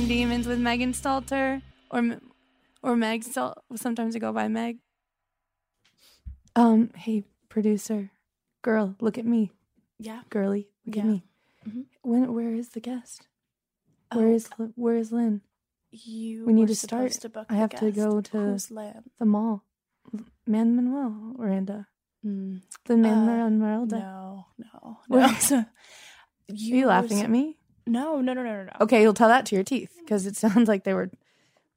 Demons with Megan Stalter or or Meg. Stal- sometimes I go by Meg. Um, hey, producer, girl, look at me, Yeah. girly, look at Yeah. me. Mhm. When? Where is the guest? Where oh, is where is Lynn? You We need to start. To I have to go to- The mall. Man Manuel, Miranda. Mm, The Man Uh, Manuel. no, no, no. So, Are you laughing at me? No, no, no, no, no, no. Okay, you'll tell that to your teeth because it sounds like they were.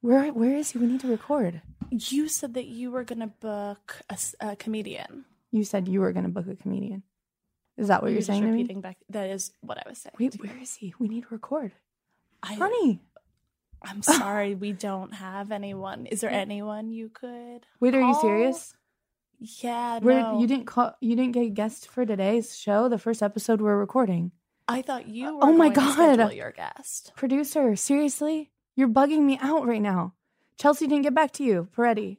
Where Where is he? We need to record. You said that you were gonna book a comedian. You said you were going to book a comedian. Is that what you're, just saying to me? repeating back. That is what I was saying. Wait, where is he? We need to record. I, Honey. I'm sorry, we don't have anyone. Is there anyone you could? Wait, are you call? serious? Yeah, Where no. you didn't call? You didn't get a guest for today's show. The first episode we're recording. I thought you uh, were. Oh my going God. your guest. Producer, seriously, you're bugging me out right now. Chelsea didn't get back to you, Peretti.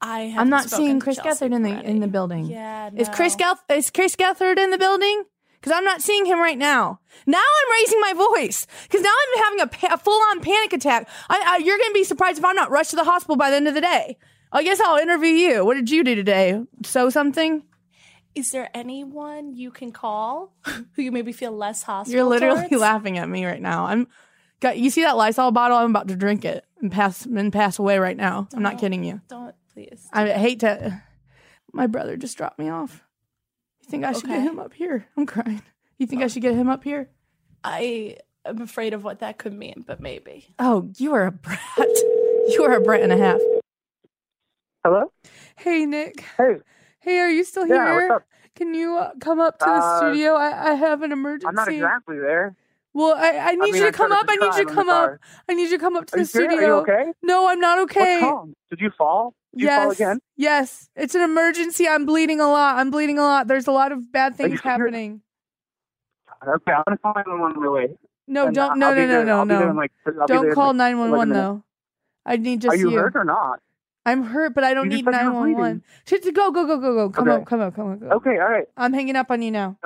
I have. I'm not seeing Chris Gethard in the in the building. Yeah, Is Chris. Geth- is Chris Gethard in the building? Because I'm not seeing him right now. Now I'm raising my voice because now I'm having a, pa- a full on panic attack. I, I, you're going to be surprised if I'm not rushed to the hospital by the end of the day. I guess I'll interview you. What did you do today? Sew something? Is there anyone you can call who you maybe feel less hostile? You're literally towards? laughing at me right now. I'm got you see that Lysol bottle? I'm about to drink it and pass and pass away right now. I'm not kidding you. Don't please. I hate to. My brother just dropped me off. You think I should get him up here? I'm crying. You think I uh, should get him up here? I am afraid of what that could mean, but maybe. Oh, you are a brat. You are a brat and a half. Hello? Hey, Nick. Hey, Hey, are you still Yeah, here? Can you come up to the Uh, studio? I, I have an emergency. I'm not exactly there. Well, I, I need mean, you to I come up. I need you to come up. car. I need you to come up to Are the studio. Are you okay? No, I'm not okay. What's wrong? Did you fall? Did yes. you fall again? Yes. It's an emergency. I'm bleeding a lot. I'm bleeding a lot. There's a lot of bad things happening. Okay, I'm gonna call 911 on my way. No, And don't. No, no, no, no, I'll be there in no. like- I'll be there Don't call nine one one 11 minutes. though. I need just Are you hurt or not? I'm hurt, but I don't You need just said you were nine one one. Go, go, go, go, go. Come Okay. up, come up, come up, go. Okay, all right. I'm hanging up on you now.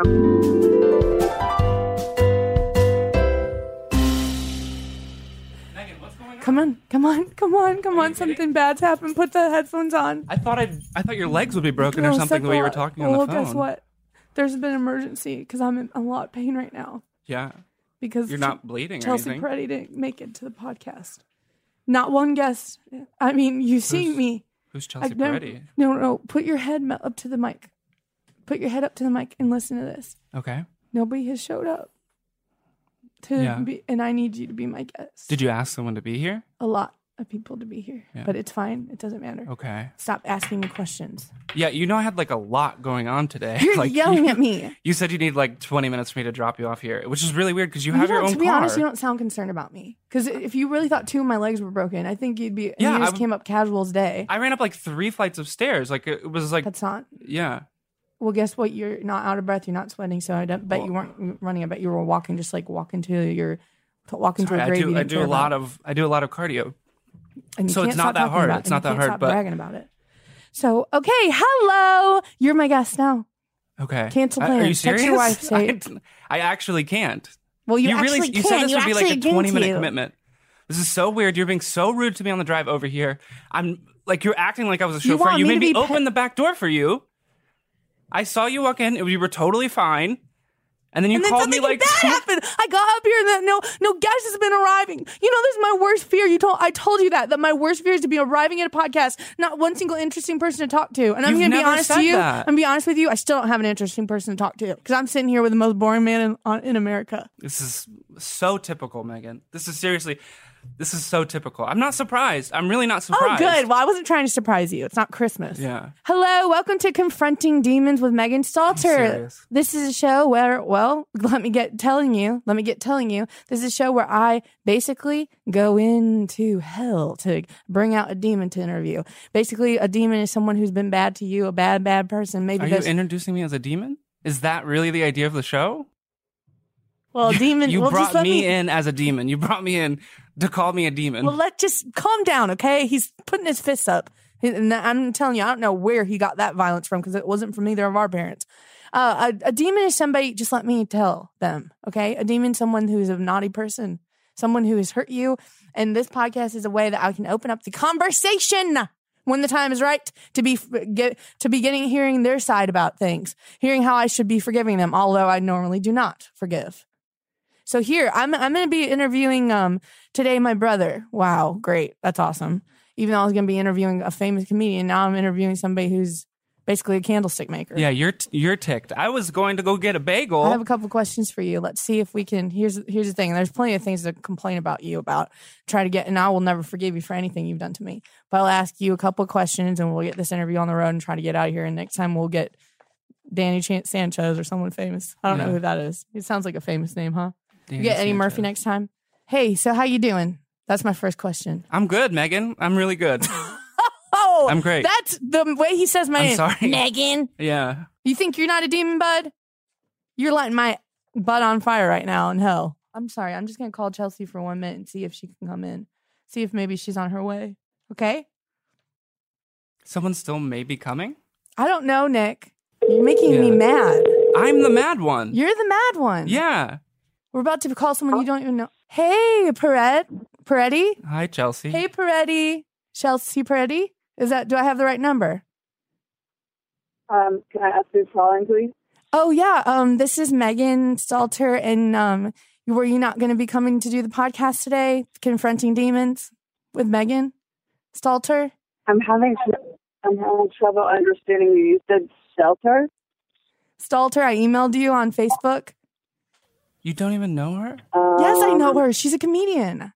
Megan, what's going on? Come on, come on, come on, come Are on. Something kidding? bad's happened. Put the headphones on. I thought I'd, I thought your legs would be broken or something the way you were Second- talking on well, the phone. Well, guess what? There's been an emergency because I'm in a lot of pain right now Yeah, because you're not bleeding or Chelsea anything. Peretti didn't make it to the podcast. Not one guest. I mean, you see Who's- me. Who's Chelsea never- Peretti? No, no. Put your head up to the mic. Put your head up to the mic and listen to this. Okay. Nobody has showed up. To Yeah. be, and I need you to be my guest. Did you ask someone to be here? a lot of people to be here, Yeah. but it's fine. It doesn't matter. Okay. Stop asking me questions. Yeah, you know I had like a lot going on today. You're like yelling you, at me. You said you need like 20 minutes for me to drop you off here, which is really weird because you You have your own to be car. honest, you don't sound concerned about me. Because if you really thought two of my legs were broken, I think you'd be. Yeah, you I just would- came up casual's day. I ran up like three flights of stairs. Like it was like That's not. yeah. Well, guess what? You're not out of breath. You're not sweating. So I don't, bet Well- you weren't running. I bet you were walking, just like walking to your, walking Sorry, to a I grave. do I do a lot about. of I do a lot of cardio. And you so it's not stop that hard. About, It's not that hard, Stop but- bragging about it. So okay, hello. You're my guest now. Okay. Cancel Uh, Are plans. you Text serious? your wife, say I. I actually can't. Well, you, really actually you said this you would be like a 20 minute to. commitment. This is so weird. You're being so rude to me on the drive over here. I'm like you're acting like I was a You chauffeur. You, me made to me be open the back door for you. I saw you walk in. You were totally fine. And then you and then called me like that happened. I got up here and that no no guest has been arriving. You know, this is my worst fear. You told I told you that that my worst fear is to be arriving at a podcast, not one single interesting person to talk to. And I'm You've gonna be honest to you. that. I'm gonna be honest with you. I still don't have an interesting person to talk to because I'm sitting here with the most boring man in, on, in America. This is so typical, Megan. This is seriously. This is so typical. I'm not surprised. I'm really not surprised. Oh, good. Well, I wasn't trying to surprise you. It's not Christmas. Yeah. Hello, welcome to Confronting Demons with Megan Stalter. This is a show where, well, let me get telling you, let me get telling you, this is a show where I basically go into hell to bring out a demon to interview. Basically, a demon is someone who's been bad to you, a bad, bad person. Maybe Are you introducing me as a demon? Is that really the idea of the show? Well, a demon. You well, brought let me, in as a demon. You brought me in to call me a demon. Well, let just calm down, okay? He's putting his fists up. And I'm telling you, I don't know where he got that violence from because it wasn't from either of our parents. Uh, a, a demon is somebody, just let me tell them, okay? A demon, is someone who's a naughty person, someone who has hurt you. And this podcast is a way that I can open up the conversation when the time is right to be get to be getting hearing their side about things, hearing how I should be forgiving them, although I normally do not forgive. So here, I'm I'm going to be interviewing um today my brother. Wow, great. That's awesome. Even though I was going to be interviewing a famous comedian, now I'm interviewing somebody who's basically a candlestick maker. yeah, you're t- you're ticked. I was going to go get a bagel. I have a couple questions for you. Let's see if we can. Here's here's the thing. There's plenty of things to complain about you about. Try to get, and I will never forgive you for anything you've done to me. But I'll ask you a couple of questions, and we'll get this interview on the road and try to get out of here. And next time we'll get Danny Chan- Sanchez or someone famous. I don't know who that is. It sounds like a famous name, huh? You get Eddie Murphy next time. Hey, so how you doing? That's my first question. I'm good, Megan. I'm really good. Oh, I'm great. That's the way he says my I'm name. sorry. Megan. yeah. You think you're not a demon, bud? You're lighting my butt on fire right now in hell. I'm sorry. I'm just gonna call Chelsea for one minute and see if she can come in. See if maybe she's on her way. Okay? Someone still may be coming. I don't know, Nick. You're making me mad. I'm the mad one. You're the mad one. yeah. We're about to call someone you don't even know. Hey, Perret. Peretti? Hi, Chelsea. Hey, Peretti. Chelsea Peretti? Is that, do I have the right number? Um, can I ask who's calling, please? Oh yeah, um, this is Megan Stalter, and um, were you not going to be coming to do the podcast today, confronting demons with Megan Stalter? I'm having tr- I'm having trouble understanding you. You said shelter. Stalter, I emailed you on Facebook. You don't even know her? Um, yes, I know her. She's a comedian.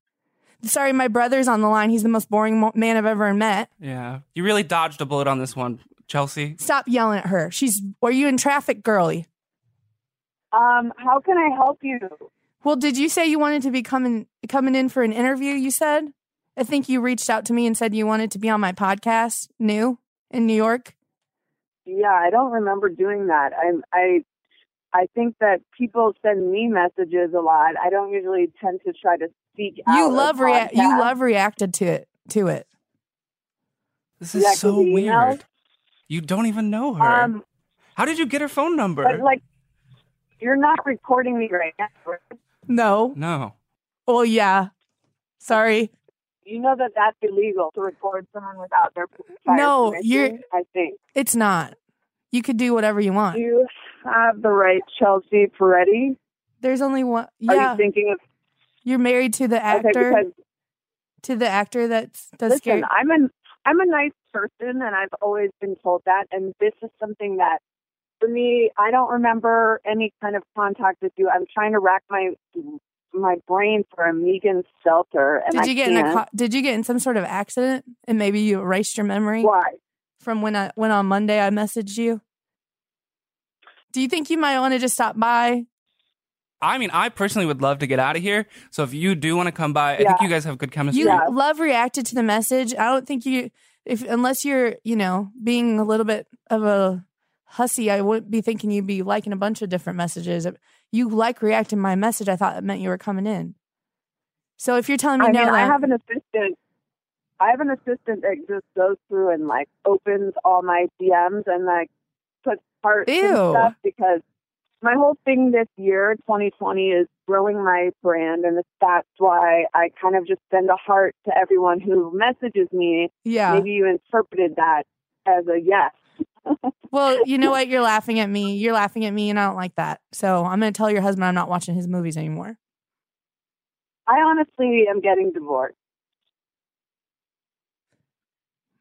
Sorry, my brother's on the line. He's the most boring mo- man I've ever met. Yeah. You really dodged a bullet on this one, Chelsea. Stop yelling at her. She's. Are you in traffic, girly? Um, how can I help you? Well, did you say you wanted to be coming coming in for an interview? You said. I think you reached out to me and said you wanted to be on my podcast, new in New York. Yeah, I don't remember doing that. I'm I I think that people send me messages a lot. I don't usually tend to try to seek out. You a love rea- you love reacted to it to it. This is Yeah, so 'cause the weird. emails- You don't even know her. Um, How did you get her phone number? but like, you're not recording me right now. right? No. no. Well, yeah. Sorry. You know that that's illegal to record someone without their prior No, you're- I think. It's not. You could do whatever you want. You have the right, Chelsea Peretti. There's only one. Are you thinking of you're married to the okay? actor. Because to the actor that's does listen, scary. I'm an I'm a nice person, and I've always been told that. And this is something that, for me, I don't remember any kind of contact with you. I'm trying to rack my my brain for a Megan Stelter, and Did I you get in a can't. co- Did you get in some sort of accident and maybe you erased your memory Why? from when I when on Monday I messaged you? Do you think you might want to just stop by? I mean, I personally would love to get out of here. So if you do want to come by, I think you guys have good chemistry. You Yeah. love reacted to the message. I don't think you if unless you're, you know, being a little bit of a hussy, I wouldn't be thinking you'd be liking a bunch of different messages. You like reacting my message, I thought that meant you were coming in. So if you're telling me I no, mean, I have an assistant. I have an assistant that just goes through and like opens all my DMs and like puts hearts Ew. and stuff because my whole thing this year, 2020, is growing my brand, and that's why I kind of just send a heart to everyone who messages me. yeah. Maybe you interpreted that as a yes. Well, you know what? You're laughing at me. You're laughing at me, and I don't like that. So I'm going to tell your husband I'm not watching his movies anymore. I honestly am getting divorced.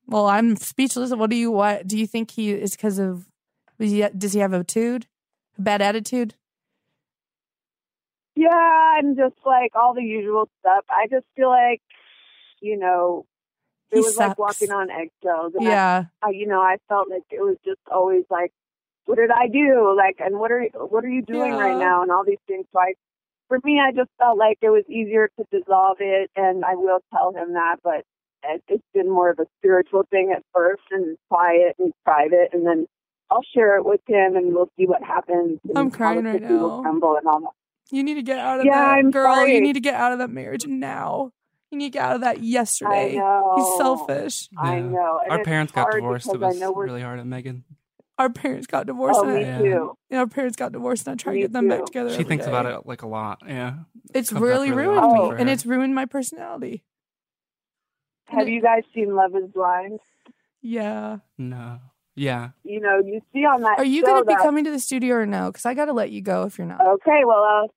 Well, I'm speechless. What do you what do you think he is because of? Does he, does he have a tude, a bad attitude? Yeah, and just like all the usual stuff. I just feel like, you know, it He was like walking on eggshells. And I- Yeah. I, you know, I felt like it was just always like, what did I do? Like, and what are what are you doing Yeah. right now? And all these things. So I, for me, I just felt like it was easier to dissolve it, and I will tell him that. But it, it's been more of a spiritual thing at first, and quiet and private, and then I'll share it with him, and we'll see what happens. and I'm crying right cookie will now. and all that. You need to get out of Yeah, that. I'm Girl, you need to get out of that marriage now. You need to get out of that yesterday. I know. He's selfish. I know. And Our parents got divorced. It because I was know we're- really hard on Megan. Our parents got divorced. Oh, and I- me Yeah. too. and our parents got divorced, and I try to get them back together. She every thinks day. about it like a lot. Yeah. It's Comes really really ruined me, for and it's ruined my personality. Have you guys seen Love Is Blind? Yeah. No. Yeah. You know, you see on that. Are you going to be that- coming to the studio or no? Because I got to let you go if you're not. Okay, well, uh,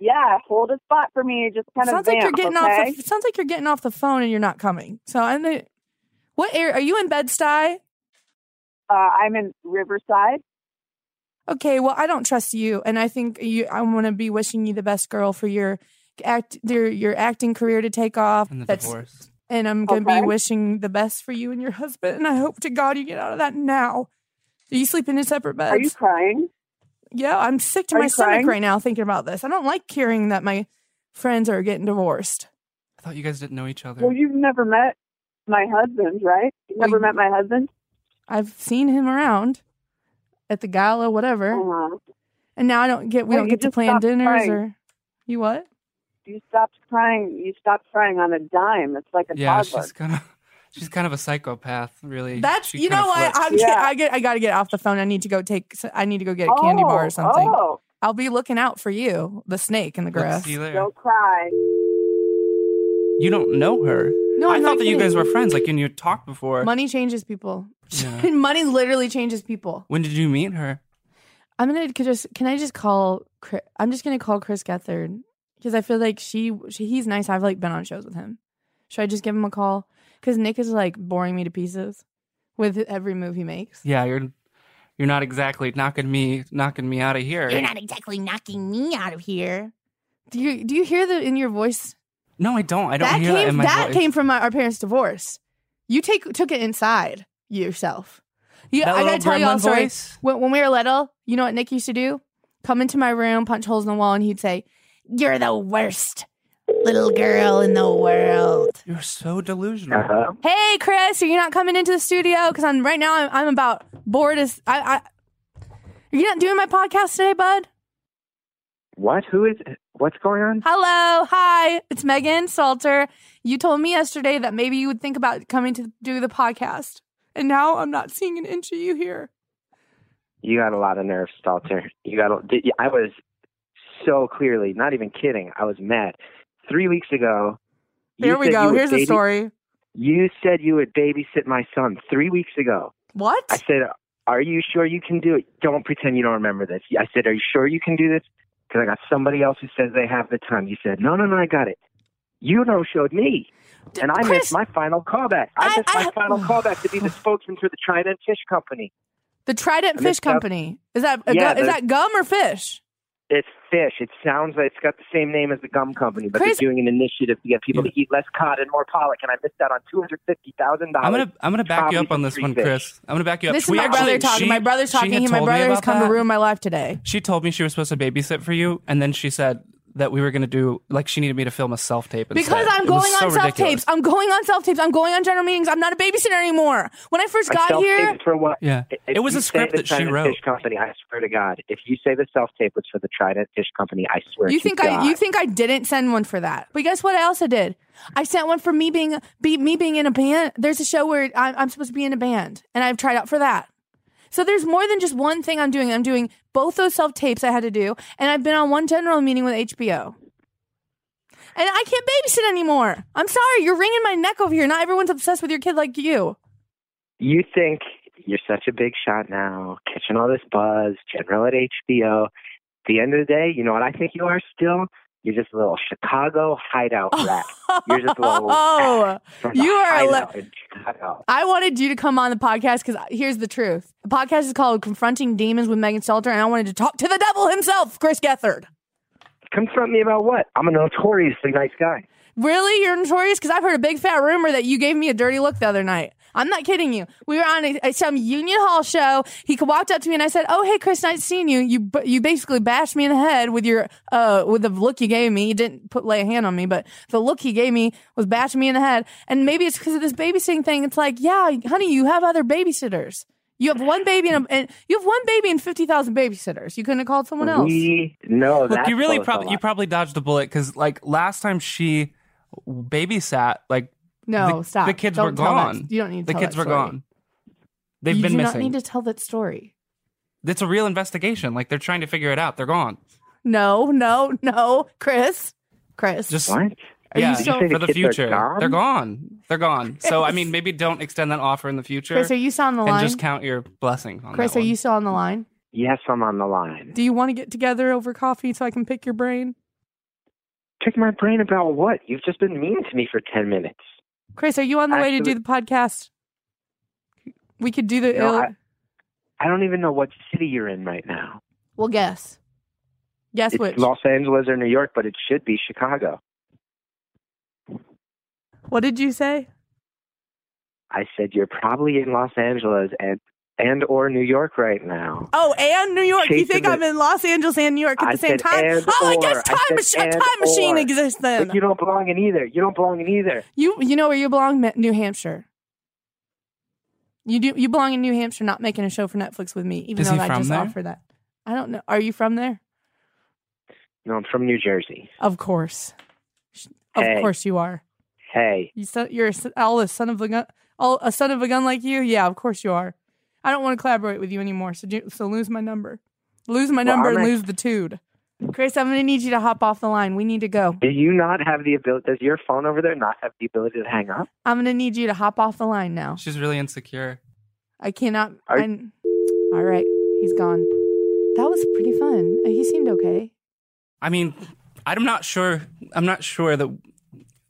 yeah, hold a spot for me. Just kind sounds of like you're getting okay? off. The, sounds like you're getting off the phone and you're not coming. So I'm the. What area are you in Bed Stuy? Uh, I'm in Riverside. Okay, well I don't trust you, and I think you. I want to be wishing you the best, girl, for your act your your acting career to take off. And the That's divorce. And I'm going to Okay. be wishing the best for you and your husband. And I hope to God you get out of that now. Do you sleep in a separate bed? Are you crying? Yeah, I'm sick to Are my stomach crying? right now thinking about this. I don't like hearing that my friends are getting divorced. I thought you guys didn't know each other. Well, you've never met my husband, right? You've Well, never you- met my husband? I've seen him around at the gala, whatever, Uh-huh. and now I don't get we Well, don't get to plan dinners crying. or you what? You stopped crying. You stopped crying on a dime. It's like a yeah, toddler. she's kind of she's kind of a psychopath, really. That's She you know what. I'm Yeah. I get I got to get off the phone. I need to go take I need to go get a candy oh, bar or something. Oh, I'll be looking out for you, the snake in the grass. see you later. don't cry. You don't know her. No, I I'm thought not that you guys were friends, like, and you talked before. Money changes people. Yeah. Money literally changes people. When did you meet her? I'm gonna just can I just call Chris, I'm just gonna call Chris Gethard because I feel like she, she he's nice. I've like been on shows with him. Should I just give him a call? Because Nick is like boring me to pieces with every move he makes. Yeah, you're you're not exactly knocking me knocking me out of here. You're not exactly knocking me out of here. Do you do you hear that in your voice? No, I don't. I don't that hear came that in my that voice. came from my, our parents' divorce. You take took it inside yourself. You, That I gotta tell you all a gremlin When, when we were little, you know what Nick used to do? Come into my room, punch holes in the wall, and he'd say, "You're the worst little girl in the world." You're so delusional. Uh-huh. Hey, Chris, are you not coming into the studio? Because I'm right now. I'm, I'm about bored as I, I. Are you not doing my podcast today, bud? What? Who is? What's going on? Hello, hi, it's Megan Stalter. You told me yesterday that maybe you would think about coming to do the podcast, and now I'm not seeing an inch of you here. You got a lot of nerve, Salter. You got. A, did- I was so clearly, not even kidding. I was mad. Three weeks ago. Here we go. Here's the story. You said you would babysit my son three weeks ago. What? I said, "Are you sure you can do it? Don't pretend you don't remember this." I said, "Are you sure you can do this?" Because I got somebody else who says they have the time. You said, "No, no, no, I got it." You no showed me, and I Chris, missed my final callback. I, I- missed my I- final callback to be the spokesman for the Trident Fish Company. the Trident Fish. Company. Is that Yeah, is that gum or fish? It's fish. It sounds like it's got the same name as the gum company, but Chris- they're doing an initiative to get people to eat less cod and more pollock. And I missed out on two hundred fifty thousand dollars. I'm gonna I'm gonna back you up on this one, fish. Chris. I'm gonna back you up. This is We my actually- brother talking. she- my brother's she talking. had He, my told me brother has about come that. to ruin my life today. She told me she was supposed to babysit for you, and then she said that we were gonna do like she needed me to film a self tape. Because I'm going on self tapes. I'm going on self tapes. I'm going on general meetings. I'm not a babysitter anymore. When I first got here, for what? Yeah. If It was a script that she wrote. Fish Company. I swear to God, if you say the self tape was for the Trident Fish Company, I swear. you to think God. I you think I didn't send one for that. But guess what? I also did. I sent one for me being be, me being in a band. There's a show where I'm, I'm supposed to be in a band, and I've tried out for that. So there's more than just one thing I'm doing. I'm doing both those self tapes I had to do, and I've been on one general meeting with HBO. And I can't babysit anymore. I'm sorry, you're wringing my neck over here. Not everyone's obsessed with your kid like you. you think you're such a big shot now, catching all this buzz, general at HBO. At the end of the day, you know what I think you are still? You're just a little Chicago hideout rat. You're just a little Oh, you are a in Chicago. I wanted you to come on the podcast because here's the truth. The podcast is called Confronting Demons with Megan Stalter, and I wanted to talk to the devil himself, Chris Gethard. Confront me about what? I'm a notoriously nice guy. Really? You're notorious? Because I've heard a big fat rumor that you gave me a dirty look the other night. I'm not kidding you. We were on a, a- some Union Hall show. He walked up to me and I said, "Oh, hey, Chris, nice seeing you." You you basically bashed me in the head with your uh with the look you gave me. You didn't put lay a hand on me, but the look he gave me was bashing me in the head. And maybe it's because of this babysitting thing. It's like, yeah, honey, you have other babysitters. You have one baby and, a, and you have one baby and fifty thousand babysitters. You couldn't have called someone else. We know Look, you really probably you probably dodged a bullet because like last time she babysat, like no, the, stop. the kids Don't were tell that- gone. you don't need to the tell kids that were story. gone. They've you been missing. You do not need to tell that story. It's a real investigation. Like they're trying to figure it out. They're gone. No, no, no, Chris, Chris. Just What? Are yeah, you still- for the the future. gone? They're gone. They're gone. So I mean, maybe don't extend that offer in the future. Chris, are you still on the and line? just count your blessings on Chris, that are one. you still on the line? Yes, I'm on the line. Do you want to get together over coffee so I can pick your brain? Pick my brain about what? You've just been mean to me for 10 minutes. Chris, are you on the way to do the podcast? We could do the. No, I- I don't even know what city you're in right now. we'll guess. Guess it's which. Los Angeles or New York, but it should be Chicago. What did you say? I said you're probably in Los Angeles and and or New York right now. Oh, and New York. You think the- I'm in Los Angeles and New York at I the same time? and oh, I or. guess I time, said machine, and time machine or. exists then. But you don't belong in either. You don't belong in either. You you know where you belong, New Hampshire. You do you belong in New Hampshire, not making a show for Netflix with me, even Is though he I just there? offered that. I don't know. Are you from there? No, I'm from New Jersey. Of course, of Hey. course you are. Hey, You son, you're a, son- all a son of a gun, all a son of a gun like you. Yeah, of course you are. I don't want to collaborate with you anymore. So ju- so lose my number, lose my Well, number, I'm and act- lose the tude. Chris, I'm gonna need you to hop off the line. We need to go. do you not have the ability? Does your phone over there not have the ability to hang up? I'm gonna need you to hop off the line now. She's really insecure. I cannot. Are- I'm, all right, he's gone. That was pretty fun. Uh, He seemed okay. I mean, I'm not sure. I'm not sure that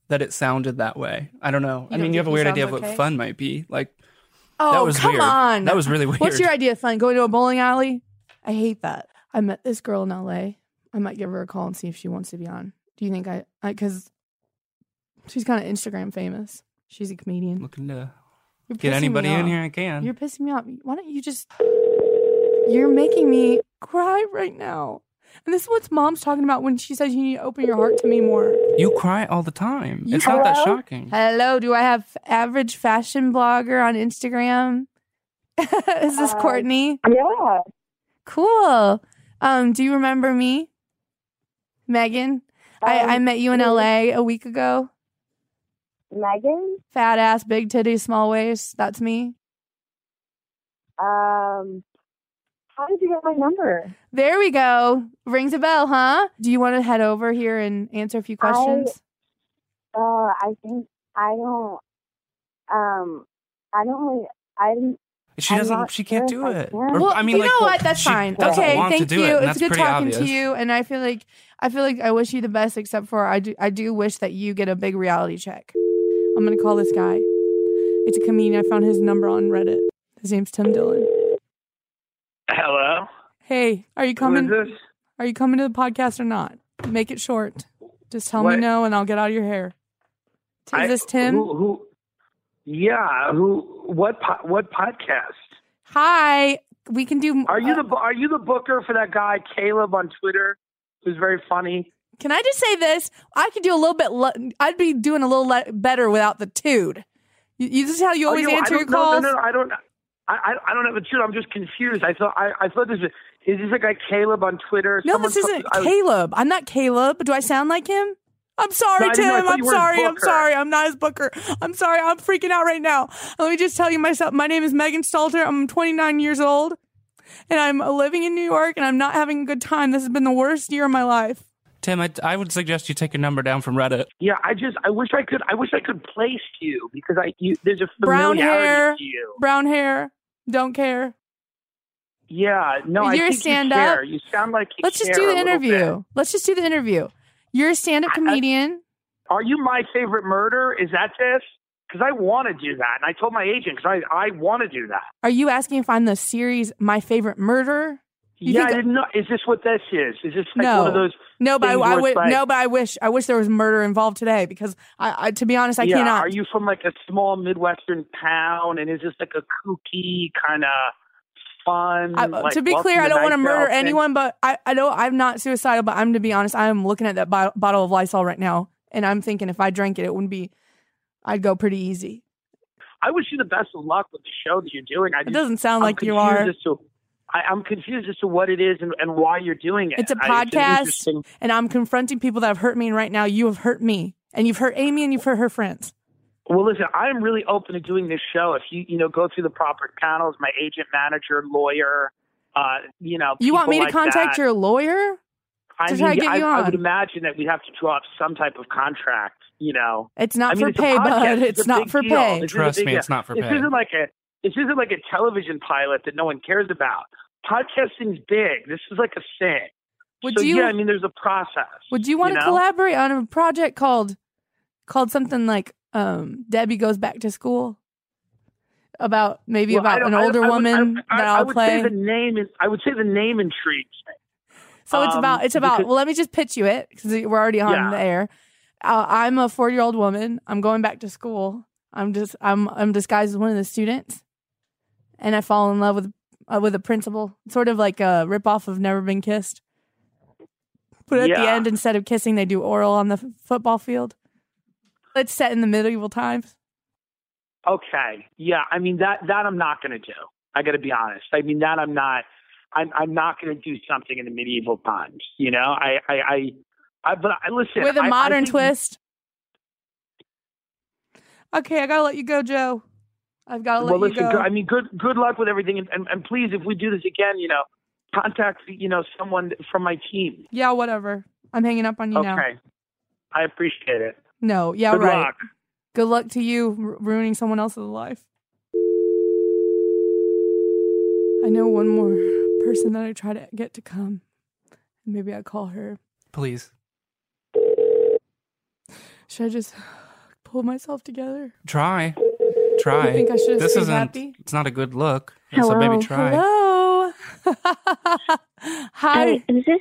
that it sounded that way. I don't know. You I don't mean, you have a weird idea of what fun might be. Like Oh, that was come weird. on. That was really weird. What's your idea of fun? Going to a bowling alley? I hate that. I met this girl in LA. I might give her a call and see if she wants to be on. Do you think I? Because she's kind of Instagram famous. She's a comedian. looking to You're get anybody in here I can. You're pissing me off. Why don't you just? You're making me cry right now. And this is what mom's talking about when she says you need to open your heart to me more. You cry all the time. You it's not that shocking. Hello, do I have average fashion blogger on Instagram? is this Uh, Courtney? Yeah. Cool. Um, do you remember me? Megan? I, Um, I met you in LA a week ago. Megan. Fat ass, big titty, small waist. That's me. Um, how did you get my number? There we go. Rings a bell, huh? Do you want to head over here and answer a few I- questions? Uh, I think I don't. Um, I don't really. I didn't. She I'm doesn't. She can't sure do if I it. can. Well, I mean, you like, know what? That's fine. Okay, want to thank do you. It, it's good talking obvious. to you, and I feel like I feel like I wish you the best. Except for I do, I do wish that you get a big reality check. I'm gonna call this guy. It's a comedian. I found his number on Reddit. His name's Tim Dillon. Hello. Hey, are you coming? Who is this? Are you coming to the podcast or not? Make it short. Just tell me no, and I'll get out of your hair. Is I- this Tim? Who? who yeah. Who? What? Po- what podcast? Hi. We can do. Are you uh, the Are you the booker for that guy Caleb on Twitter, who's very funny? Can I just say this? I could do a little bit. Le- I'd be doing a little le- better without the tude. You, you this is how you always Oh, you know, answer your calls. No, no, no, I don't. I, I, I don't have a tune. I'm just confused. I thought I, I thought this is is this a guy Caleb on Twitter? No, Someone this isn't I- Caleb. I'm not Caleb. Do I sound like him? I'm sorry, No, I. I Tim. thought I'm you were his sorry. I'm sorry. I'm not his booker. I'm sorry. I'm freaking out right now. Let me just tell you myself. My name is Megan Stalter. I'm 29 years old, and I'm living in New York, and I'm not having a good time. This has been the worst year of my life. Tim, I, I would suggest you take your number down from Reddit. Yeah, I just I wish I could I wish I could place you because I you, there's a Brown hair. to you. Brown hair. Don't care. Yeah, no, You're a stand you up. care. You sound like you Let's just do the interview. Let's just do the interview. You're a stand-up I- I- comedian. Are you my favorite murder? Is that this? Because I want to do that, and I told my agent because I I want to do that. Are you asking if I'm the series My Favorite Murder? You yeah, I didn't know. Is this what this is? Is this like No. one of those? No, but I, I would like- no, but I wish I wish there was murder involved today because I, I to be honest, I yeah, cannot. are you from like a small midwestern town? And is this like a kooky kind of fun? I, like, to be clear, I don't want to murder anyone, but I, I don't. I'm not suicidal, but I'm to be honest. I'm looking at that bo- bottle of Lysol right now, and I'm thinking if I drank it, it wouldn't be. I'd go pretty easy. I wish you the best of luck with the show that you're doing. I It just, doesn't sound I'm like you are. To, I, I'm confused as to what it is and, and why you're doing it. It's a I- an podcast, interesting- and I'm confronting people that have hurt me. And right now, you have hurt me, and you've hurt Amy, and you've hurt her friends. Well, listen, I'm really open to doing this show. If you, you know, go through the proper channels, my agent, manager, lawyer, uh, you know, You want me to like contact that. your lawyer? I mean, try to get I, you I would imagine that we'd have to draw up some type of contract. You know, It's not I mean, for it's pay, podcast. bud. It's It's not for deal. pay. This Trust me, deal. it's not for this pay. isn't like a this isn't like a television pilot that no one cares about. Podcasting's big. This is like a thing. Would so you? yeah, I mean, there's a process. Would you want to know? collaborate on a project called called something like um, Debbie goes back to school? About maybe Well, about an older I woman I, I, that I I'll would play. Say the name is. I would say the name intrigues me. so it's um, about it's about. because- well, let me just pitch you it because we're already on Yeah. the air. Uh, I'm a 40 year old woman. I'm going back to school. I'm just I'm I'm disguised as one of the students, and I fall in love with uh, with a principal. Sort of like a rip off of Never Been Kissed. But at the end, instead of kissing, they do oral on the f- football field. It's set in the medieval times. Okay. Yeah. I mean that that I'm not going to do. I got to be honest. I mean that I'm not. I'm I'm not going to do something in the medieval times. You know. I I I. I but I listen with a I- I modern think- twist. Okay, I gotta let you go, Joe. I've gotta let Well, you go. I mean, good good luck with everything, and, and and please, if we do this again, you know, contact you know someone from my team. yeah, whatever. I'm hanging up on you Okay. now. Okay, I appreciate it. No, yeah, Good right. luck. Good luck to you ru- ruining someone else's life. I know one more person that I try to get to come. Maybe I call her. Please Should I just pull myself together? try, try. You think I should have this isn't. happy? It's not a good look. Hello, So maybe try. Hello. Hi. Hi, is this?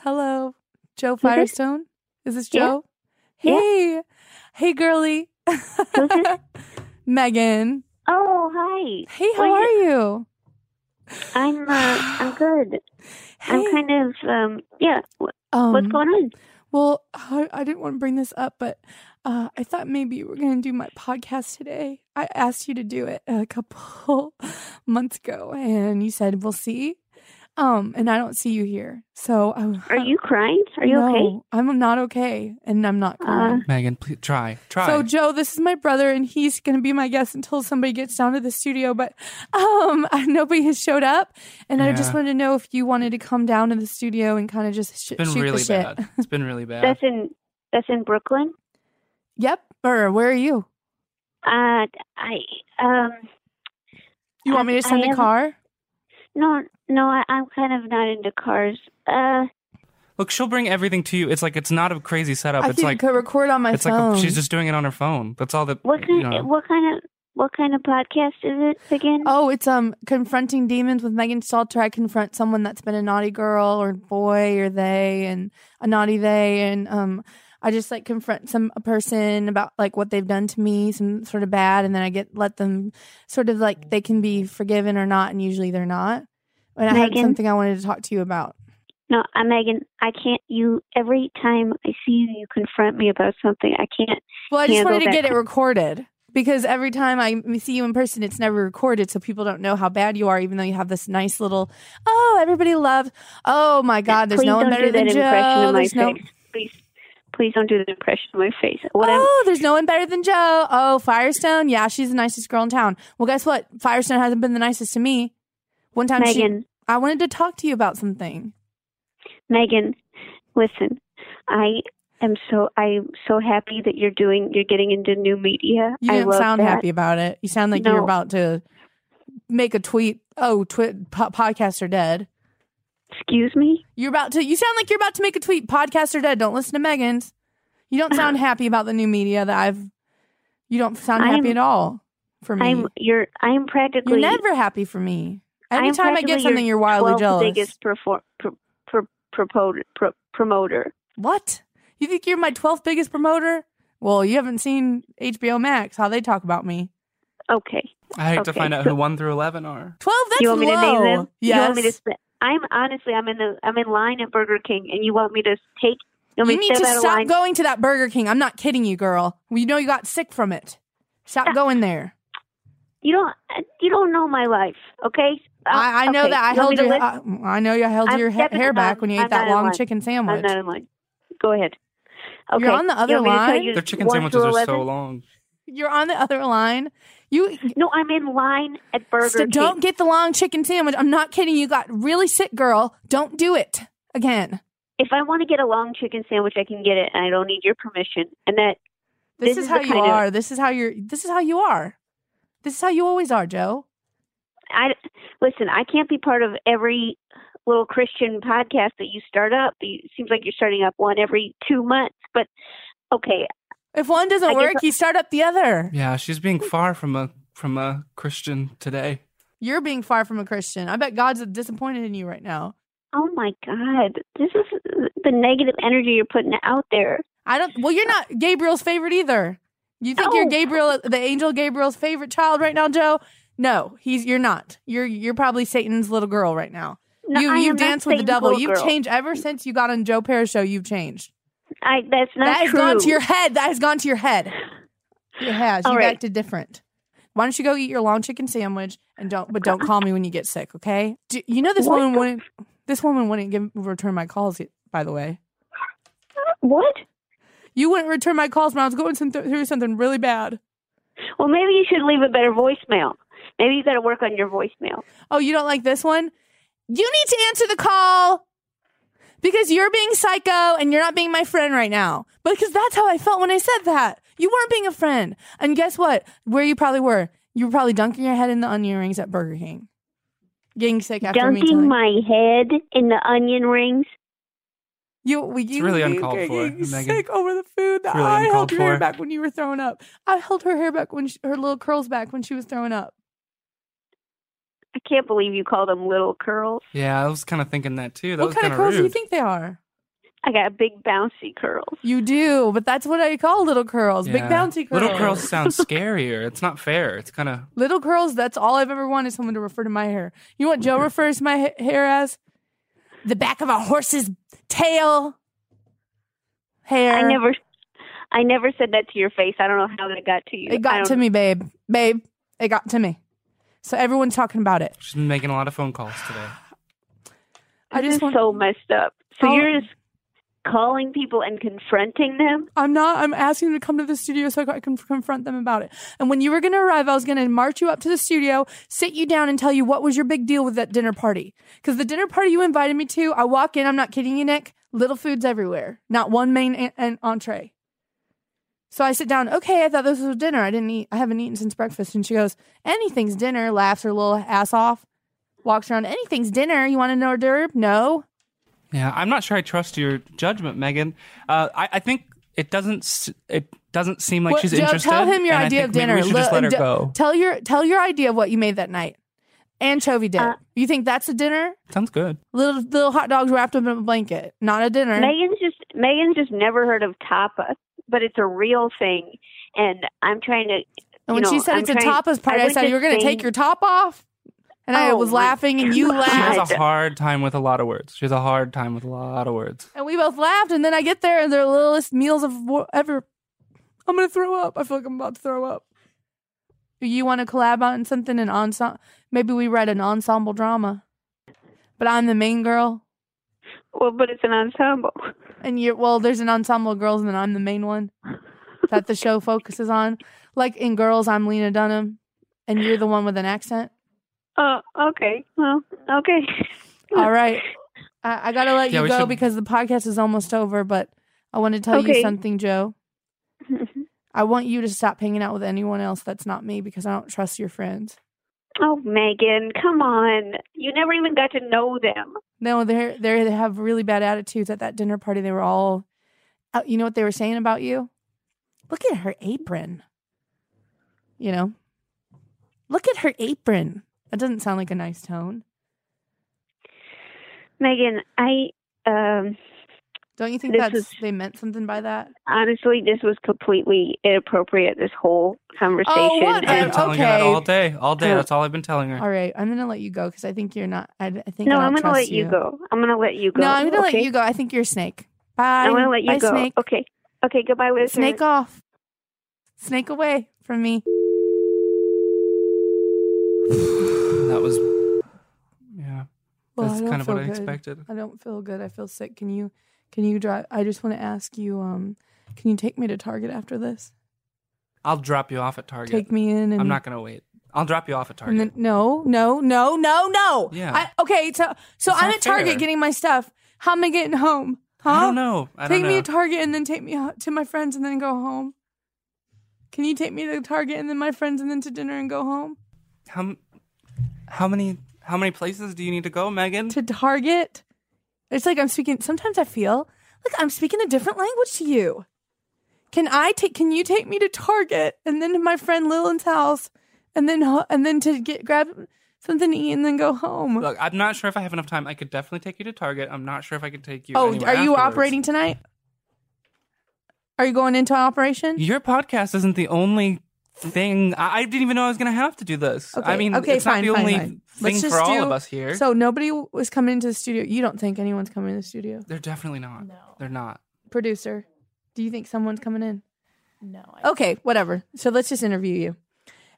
Hello, Jo this? Firestone. Is this Yeah. Jo? Hey, hey, girly. Megan. Oh, hi. Hey, how What are you? I'm uh, I'm good. I'm kind of um yeah. um, What's going on? Well, I, I didn't want to bring this up, but uh, I thought maybe you were going to do my podcast today. I asked you to do it a couple months ago, and you said we'll see. Um, and I don't see you here, so I, Are you crying? Are you no, okay? I'm not okay, and I'm not crying. Uh, Megan, please try, try. So Jo, this is my brother, and he's going to be my guest until somebody gets down to the studio. But um, nobody has showed up, and I just wanted to know if you wanted to come down to the studio and kind of just sh- it's been shoot really the shit. bad. It's been really bad. That's in that's in Brooklyn. Yep. Or where are you? Uh, I um You want me to send I a have- car? No no I, I'm kind of not into cars. Uh, Look, she'll bring everything to you. It's like it's not a crazy setup. I it's think like I could record on my phone. it's phone. like a, she's just doing it on her phone. That's all that. what you kind know. what kind of what kind of podcast is it again? Oh, it's um confronting demons with Megan Stalter. I confront someone that's been a naughty girl or boy or they and a naughty they and um I just like confront some a person about like what they've done to me, some sort of bad, and then I get let them sort of like they can be forgiven or not, and usually they're not. And I had something I wanted to talk to you about. No, I'm Megan. I can't. You every time I see you, you confront me about something. I can't. Well, I just wanted to get it recorded because every time I see you in person, it's never recorded, so people don't know how bad you are, even though you have this nice little. Oh, everybody loves. Oh my God, there's please no one better than Jo. There's no. Please, please don't do the impression of my face. What I'm Oh, there's no one better than Jo. Oh, Firestone. Yeah, she's the nicest girl in town. Well, guess what? Firestone hasn't been the nicest to me. One time, she, Megan. I wanted to talk to you about something. Megan, listen. I am so I'm so happy that you're doing. You're getting into new media. You love sound that. happy about it. You sound like you're about to make a tweet. Oh, twi- po- podcasts are dead. Excuse me. You're about to. You sound like you're about to make a tweet. Podcasts are dead. Don't listen to Megan's. You don't sound happy about the new media that I've. You don't sound happy I'm- at all for me. I'm you're I'm you're practically never happy for me. Anytime I get something, you're wildly 12th jealous. biggest perfor- pro- pro- propo- pro- promoter. What? You think you're my 12th biggest promoter? Well, you haven't seen HBO Max, how they talk about me. Okay. I hate to find out so- who one through eleven are. 12, that's you want me low. to name them? Yes. You want me to? Sp- I'm honestly, I'm in the, I'm in line at Burger King, and you want me to take? You, You need to stop line? going to that Burger King. I'm not kidding you, girl. We know you got sick from it. Stop Stop. going there. You don't, you don't know my life, okay? Uh, I, I know okay, that I you held your. I, I know you held I'm your ha- hair back when you ate I'm that long line. chicken I'm sandwich. not in line. Go ahead. Okay. You're on the other want me to tell line? Their chicken sandwiches through are so long. You're on the other line. You No, I'm in line at Burger King. don't get the long chicken sandwich. I'm not kidding. You got really sick, girl. Don't do it again. if I want to get a long chicken sandwich, I can get it, and I don't need your permission. And that This, This is is how you kind of- are. This is how you're. This is how you are. This is how you always are, Jo. I listen. I can't be part of every little Christian podcast that you start up. It seems like you're starting up one every two months. But okay, If one doesn't I guess- work, you start up the other. Yeah, she's being far from a from a Christian today. You're being far from a Christian. I bet God's disappointed in you right now. oh my God, this is the negative energy you're putting out there. I don't. Well, you're not Gabriel's favorite either. You think you're Gabriel, the angel Gabriel's favorite child right now, Jo? No, he's. You're not. You're. You're probably Satan's little girl right now. No, you I you dance with the devil. You've girl. changed ever since you got on Joe Pera's show. You've changed. I that's not that has true. gone to your head. That has gone to your head. It has. All You've right. acted different. Why don't you go eat your long chicken sandwich and don't? But don't call me when you get sick, okay? Do, you know this What woman wouldn't. This woman wouldn't give return my calls. By the way, what? you wouldn't return my calls when I was going through something really bad. Well, maybe you should leave a better voicemail. Maybe you got to work on your voicemail. Oh, you don't like this one? You need to answer the call because you're being psycho and you're not being my friend right now. Because that's how I felt when I said that. You weren't being a friend. And guess what? Where you probably were. You were probably dunking your head in the onion rings at Burger King. Getting sick after me Dunking telling my head in the onion rings. you. we- you really you uncalled getting for, Megan. Sick over the food. That really I held uncalled your hair back when you were throwing up. I held her hair back when she, her little curls back when she was throwing up. I can't believe you called them little curls. Yeah, I was kind of thinking that too. That what was kind kind of curls rude. do you think they are? I got big bouncy curls. You do, but that's what I call little curls. Big bouncy curls. Little curls sound scarier. It's not fair. It's kind of Little curls, that's all I've ever wanted someone to refer to my hair. You know what Jo refers to my ha- hair as? The back of a horse's tail. Hair. I never, I never said that to your face. I don't know how that got to you. It got to me, babe. Babe, it got to me. So everyone's talking about it. she's been making a lot of phone calls today. I This just want so messed up. So Oh. you're just calling people and confronting them. I'm not. I'm asking them to come to the studio so I can confront them about it. And when you were going to arrive, I was going to march you up to the studio, sit you down, and tell you what was your big deal with that dinner party. Because the dinner party you invited me to, I walk in. I'm not kidding you, Nick. Little foods everywhere. Not one main and, and entree. So I sit down. Okay, I thought this was dinner. I didn't eat. I haven't eaten since breakfast. And she goes, "Anything's dinner." Laughs her little ass off. Walks around. Anything's dinner. You want an hors d'oeuvre? No. Yeah, I'm not sure I trust your judgment, Megan. Uh, I, I think it doesn't. It doesn't seem like What- she's Jo, interested. Tell him your and I idea think of maybe dinner. We should just let her d- go. Tell your tell your idea of what you made that night. Anchovy dip. Uh, you think that's a dinner? Sounds good. Little little hot dogs wrapped up in a blanket. Not a dinner. Megan's just Megan's just never heard of tapas, but it's a real thing. And I'm trying to. and when know, she said I'm it's a trying- tapas party, I, went said you were going to take your top off, and I Oh was laughing, and you laughed. She has a hard time with a lot of words. She has a hard time with a lot of words. and we both laughed. And then I get there, and they're the littlest meals of ever. I'm going to throw up. I feel like I'm about to throw up. Do you want to collab on something an ensemble? Maybe we write an ensemble drama. But I'm the main girl. Well, but it's an ensemble. And you're well, there's an ensemble of girls, and then I'm the main one that the show focuses on. Like in Girls, I'm Lena Dunham, and you're the one with an accent. Oh, okay. Well, okay. All right, I, I gotta let Yeah, you we go should- because the podcast is almost over. But I want to tell you Okay. something, Jo. I want you to stop hanging out with anyone else that's not me because I don't trust your friends. Oh, Megan, come on. You never even got to know them. No, they're they're they have really bad attitudes at that dinner party. They were all, uh, you know what they were saying about you? Look at her apron. You know, look at her apron. That doesn't sound like a nice tone. Megan, I um Don't you think This that's was- they meant something by that? honestly this was completely inappropriate this whole oh, conversation Oh, what? I've been and telling her that okay. all day. All day. Oh. That's all I've been telling her. All right, I'm gonna let you go because I think you're not. I, I think no, I I'm gonna trust let you go. I'm gonna let you go. No, I'm gonna okay? let you go. I think you're a snake. Bye. I'm gonna let you Bye, go. Snake. Okay. Okay, goodbye listeners. Snake off. Snake away from me. that was, yeah. Well, That's don't kind of what feel I expected. I don't feel good. I feel sick. Can you? Can you drive? I just want to ask you. Um, can you take me to Target after this? I'll drop you off at Target. Take me in. And, I'm not gonna wait. I'll drop you off at Target. then, no, no, no, no, no. Yeah. I, okay, so so It's I'm at Target fair. getting my stuff. How am I getting home? Huh? I don't know. I take don't me know. to Target and then take me to my friends and then go home. Can you take me to Target and then my friends and then to dinner and go home? how, how many how many places do you need to go, Megan? To Target? It's like I'm speaking. Sometimes I feel like I'm speaking a different language to you. Can I take? Can you take me to Target and then to my friend Lillian's house, and then and then to get grab something to eat and then go home? Look, I'm not sure if I have enough time. I could definitely take you to Target. I'm not sure if I could take you. oh, are you afterwards. operating tonight? Are you going into operation? Your podcast isn't the only thing. I, I didn't even know I was going to have to do this. Okay, I mean, okay, it's fine, not the fine, only fine. thing Let's for just all do- of us here. So nobody was coming into the studio. You don't think anyone's coming in the studio? They're definitely not. No. They're not. Producer, do you think someone's coming in? No. I, Okay, whatever. So let's just interview you.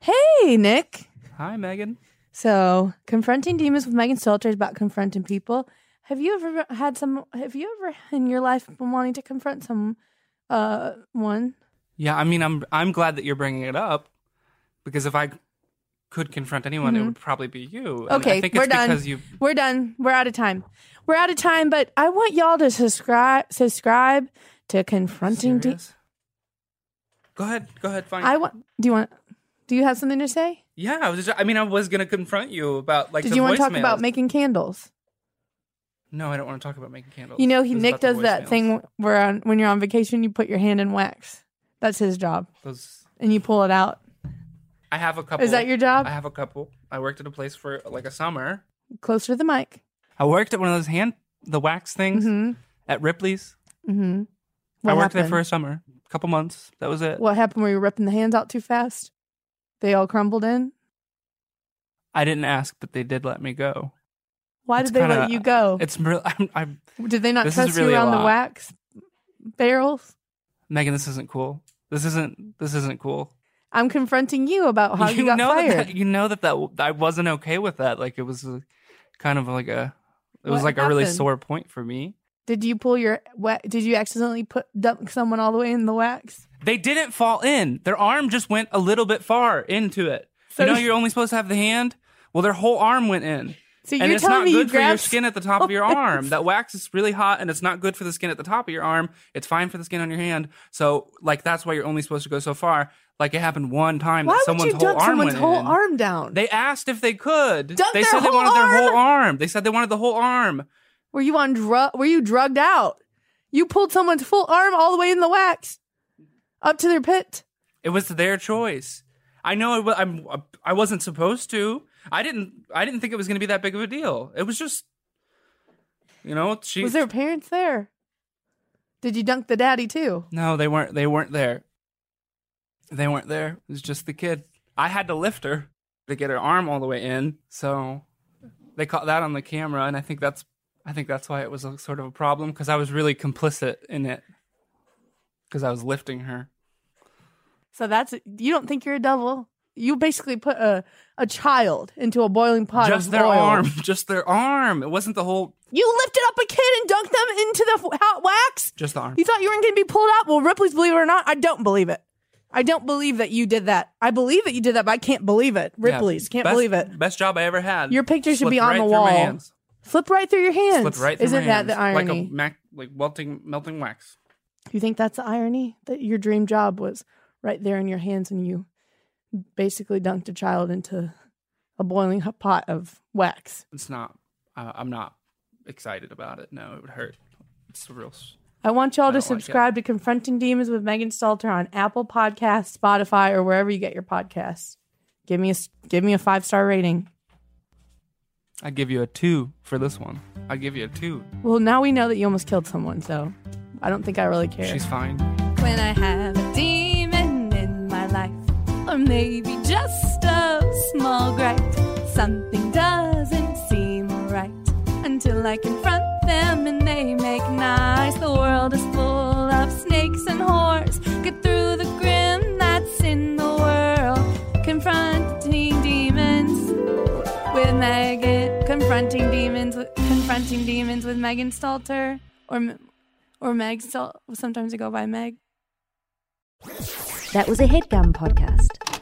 Hey, Nick. Hi, Megan. So, confronting demons with Megan Stalter is about confronting people. Have you ever had some? Have you ever in your life been wanting to confront some? Uh, one. Yeah, I mean, I'm I'm glad that you're bringing it up because if I could confront anyone, it Mhm. would probably be you. And Okay, I think we're it's done. because you. We're done. We're out of time. We're out of time. But I want y'all to subscribe. Subscribe to confronting. De- Go ahead. Go ahead. Fine. I want. Do you want? Do you have something to say? yeah, I was. Just, I mean, I was gonna confront you about like. Did you want to talk about making candles? No, I don't want to talk about making candles. You know, he Nick does that thing where on, when you're on vacation, you put your hand in wax. That's his job, Those. and you pull it out. I have a couple. Is that your job? I have a couple. I worked at a place for like a summer. Closer to the mic. I worked at one of those hand the wax things Mm-hmm. at Ripley's. Mm-hmm. I worked there for a summer, a couple months. That was it. What happened? Were you ripping the hands out too fast? They all crumbled in. I didn't ask, but they did let me go. Why It's did they kinda- let you go? It's real. I'm, I'm Did they not trust really you around the wax barrels? Megan. This isn't cool. This isn't. This isn't cool. I'm confronting you about how you, got know fired. That, that you know that that I wasn't okay with that. Like it was a, kind of like a. It was What like a really sore point for me. Did you pull your wa- Did you accidentally put dump someone all the way in the wax? They didn't fall in. Their arm just went a little bit far into it. So you know, you're only supposed to have the hand. Well, their whole arm went in. So and you're it's telling not me you good for your grabbed skin at the top of your arm. That wax is really hot, and it's not good for the skin at the top of your arm. It's fine for the skin on your hand. So, like, that's why you're only supposed to go so far. Like, it happened one time Why that would someone's you whole dunk arm someone's went whole in. arm down? They asked if they could. Dunk they their said they whole wanted their whole arm. They said they wanted the whole arm. were you on drug? Were you drugged out? You pulled someone's full arm all the way in the wax, up to their pit. It was their choice. I know it I'm. I wasn't supposed to. I didn't. I didn't think it was going to be that big of a deal. It was just, you know, she. Was there parents there? Did you dunk the daddy too? No, they weren't. They weren't there. They weren't there. It was just the kid. I had to lift her to get her arm all the way in. So they caught that on the camera, and I think that's. I think that's why it was a sort of a problem because I was really complicit in it because I was lifting her. So that's you don't think you're a devil? You basically put a a child into a boiling pot just their oil. arm, just their arm. It wasn't the whole. You lifted up a kid and dunked them into the hot wax. Just the arm. You thought you weren't going to be pulled out? Well, Ripley's believe it or not, I don't believe it. I don't believe that you did that. I believe that you did that, but I can't believe it. Ripley's can't best- believe it. Best job I ever had. Your picture should be on right the wall. hands. Slip right through your hands. Slipped right through Isn't that the irony? Like a mac, like melting, melting wax. you think that's the irony that your dream job was right there in your hands and you basically dunked a child into a boiling hot pot of wax? It's not. Uh, I'm not excited about it. No, it would hurt. It's a real. I want y'all I to don't like subscribe to Confronting Demons with Megan Stalter on Apple Podcasts, Spotify, or wherever you get your podcasts. Give me a give me a five star rating. I give you a two for this one. I give you a two. Well, now we know that you almost killed someone, so I don't think I really care. She's fine. when I have maybe just a small gripe. Something doesn't seem right until I confront them and they make nice. The world is full of snakes and whores. Get through the grim that's in the world. Confronting demons with Megan. Confronting demons with confronting demons with Megan Stalter or or Meg. Sometimes I go by Meg. That was a headgum podcast.